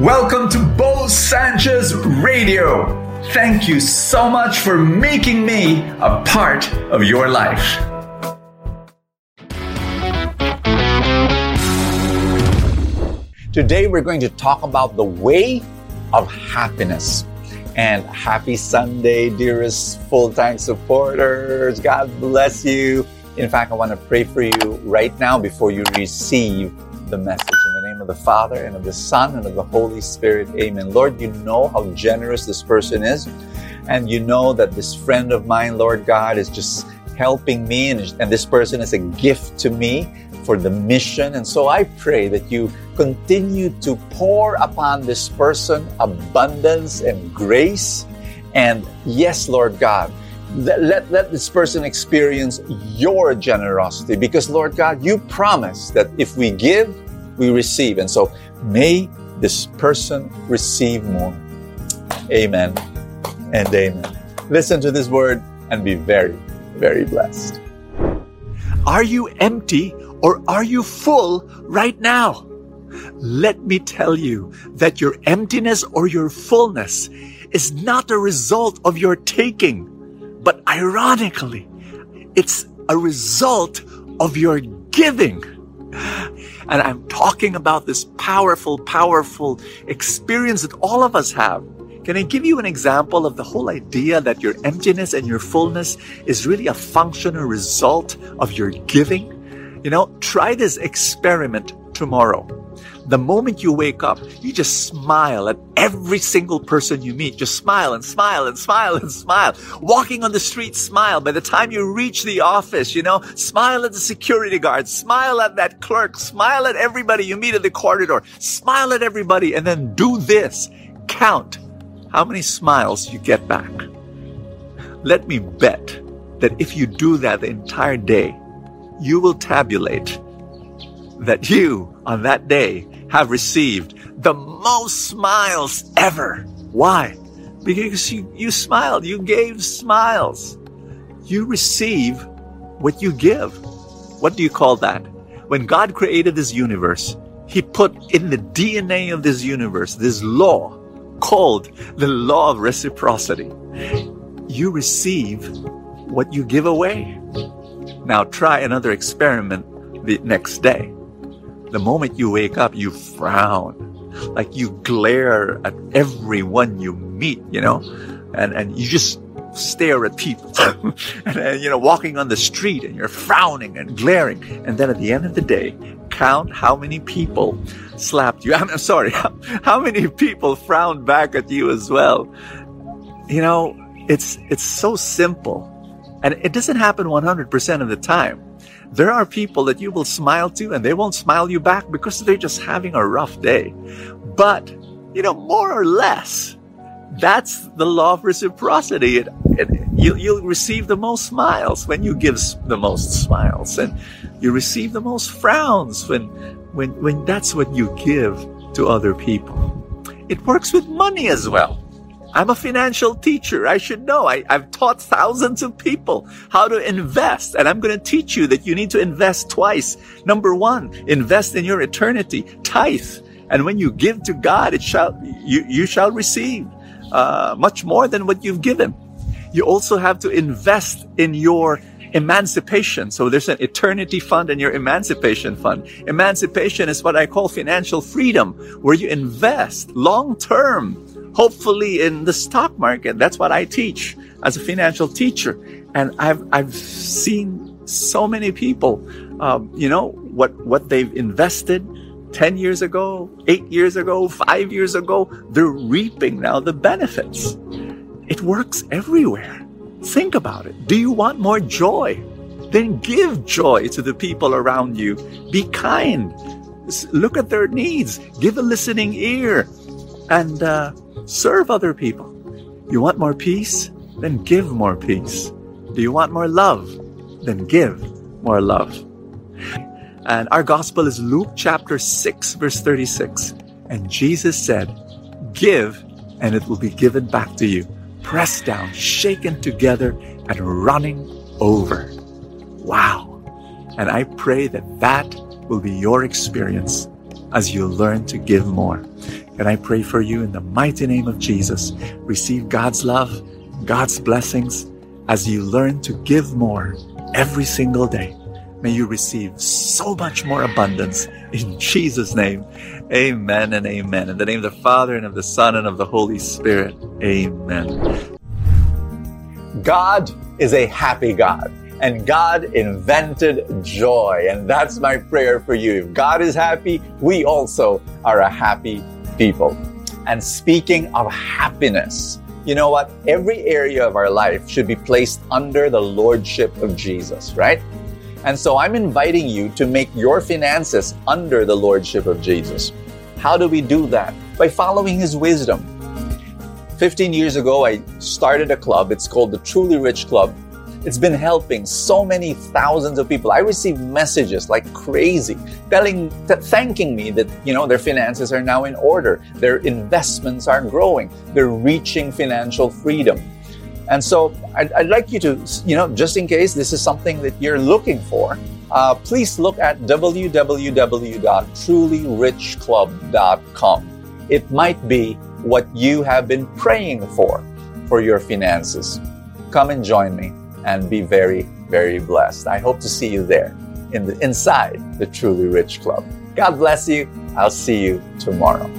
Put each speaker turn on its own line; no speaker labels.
Welcome to Bo Sanchez Radio. Thank you so much for making me a part of your life.
Today we're going to talk about the way of happiness. And happy Sunday, dearest full time supporters. God bless you. In fact, I want to pray for you right now before you receive the message name of the Father and of the Son and of the Holy Spirit. Amen. Lord, you know how generous this person is. And you know that this friend of mine, Lord God, is just helping me. And, and this person is a gift to me for the mission. And so I pray that you continue to pour upon this person abundance and grace. And yes, Lord God, let, let, let, this person experience your generosity because, Lord God, you promise that if we give, we receive. And so may this person receive more. Amen and amen. Listen to this word and be very, very blessed.
Are you empty or are you full right now? Let me tell you that your emptiness or your fullness is not a result of your taking, but ironically, it's a result of your giving. And I'm talking about this powerful, powerful experience that all of us have. Can I give you an example of the whole idea that your emptiness and your fullness is really a function or result of your giving? You know, try this experiment tomorrow. The moment you wake up, you just smile at every single person you meet. Just smile and smile and smile and smile. Walking on the street, smile. By the time you reach the office, you know, smile at the security guard, smile at that clerk, smile at everybody you meet in the corridor, smile at everybody, and then do this. Count how many smiles you get back. Let me bet that if you do that the entire day, you will tabulate that you on that day have received the most smiles ever. Why? Because you, you smiled, you gave smiles. You receive what you give. What do you call that? When God created this universe, He put in the DNA of this universe this law called the law of reciprocity. You receive what you give away. Now try another experiment the next day. The moment you wake up, you frown. Like you glare at everyone you meet, you know, and, and you just stare at people. and, and, you know, walking on the street and you're frowning and glaring. And then at the end of the day, count how many people slapped you. I'm sorry, how, how many people frowned back at you as well. You know, it's, it's so simple. And it doesn't happen 100% of the time. There are people that you will smile to and they won't smile you back because they're just having a rough day. But, you know, more or less, that's the law of reciprocity. It, it, you, you'll receive the most smiles when you give the most smiles, and you receive the most frowns when, when, when that's what you give to other people. It works with money as well. I'm a financial teacher. I should know. I, have taught thousands of people how to invest, and I'm going to teach you that you need to invest twice. Number one, invest in your eternity, tithe. And when you give to God, it shall, you, you shall receive, uh, much more than what you've given. You also have to invest in your emancipation. So there's an eternity fund and your emancipation fund. Emancipation is what I call financial freedom, where you invest long term hopefully in the stock market. That's what I teach as a financial teacher. And I've, I've seen so many people, um, you know, what, what they've invested 10 years ago, eight years ago, five years ago, they're reaping now the benefits. It works everywhere. Think about it. Do you want more joy? Then give joy to the people around you. Be kind. Look at their needs. Give a listening ear. And, uh, Serve other people. You want more peace? Then give more peace. Do you want more love? Then give more love. And our gospel is Luke chapter 6, verse 36. And Jesus said, Give, and it will be given back to you, pressed down, shaken together, and running over. Wow. And I pray that that will be your experience as you learn to give more. And I pray for you in the mighty name of Jesus. Receive God's love, God's blessings as you learn to give more every single day. May you receive so much more abundance in Jesus' name. Amen and amen. In the name of the Father and of the Son and of the Holy Spirit. Amen.
God is a happy God. And God invented joy. And that's my prayer for you. If God is happy, we also are a happy people. And speaking of happiness, you know what? Every area of our life should be placed under the lordship of Jesus, right? And so I'm inviting you to make your finances under the lordship of Jesus. How do we do that? By following his wisdom. 15 years ago, I started a club. It's called the Truly Rich Club. It's been helping so many thousands of people. I receive messages like crazy telling, th- thanking me that, you know, their finances are now in order. Their investments are growing. They're reaching financial freedom. And so I'd, I'd like you to, you know, just in case this is something that you're looking for, uh, please look at www.trulyrichclub.com. It might be what you have been praying for for your finances. Come and join me and be very, very blessed. I hope to see you there in the inside the Truly Rich Club. God bless you. I'll see you tomorrow.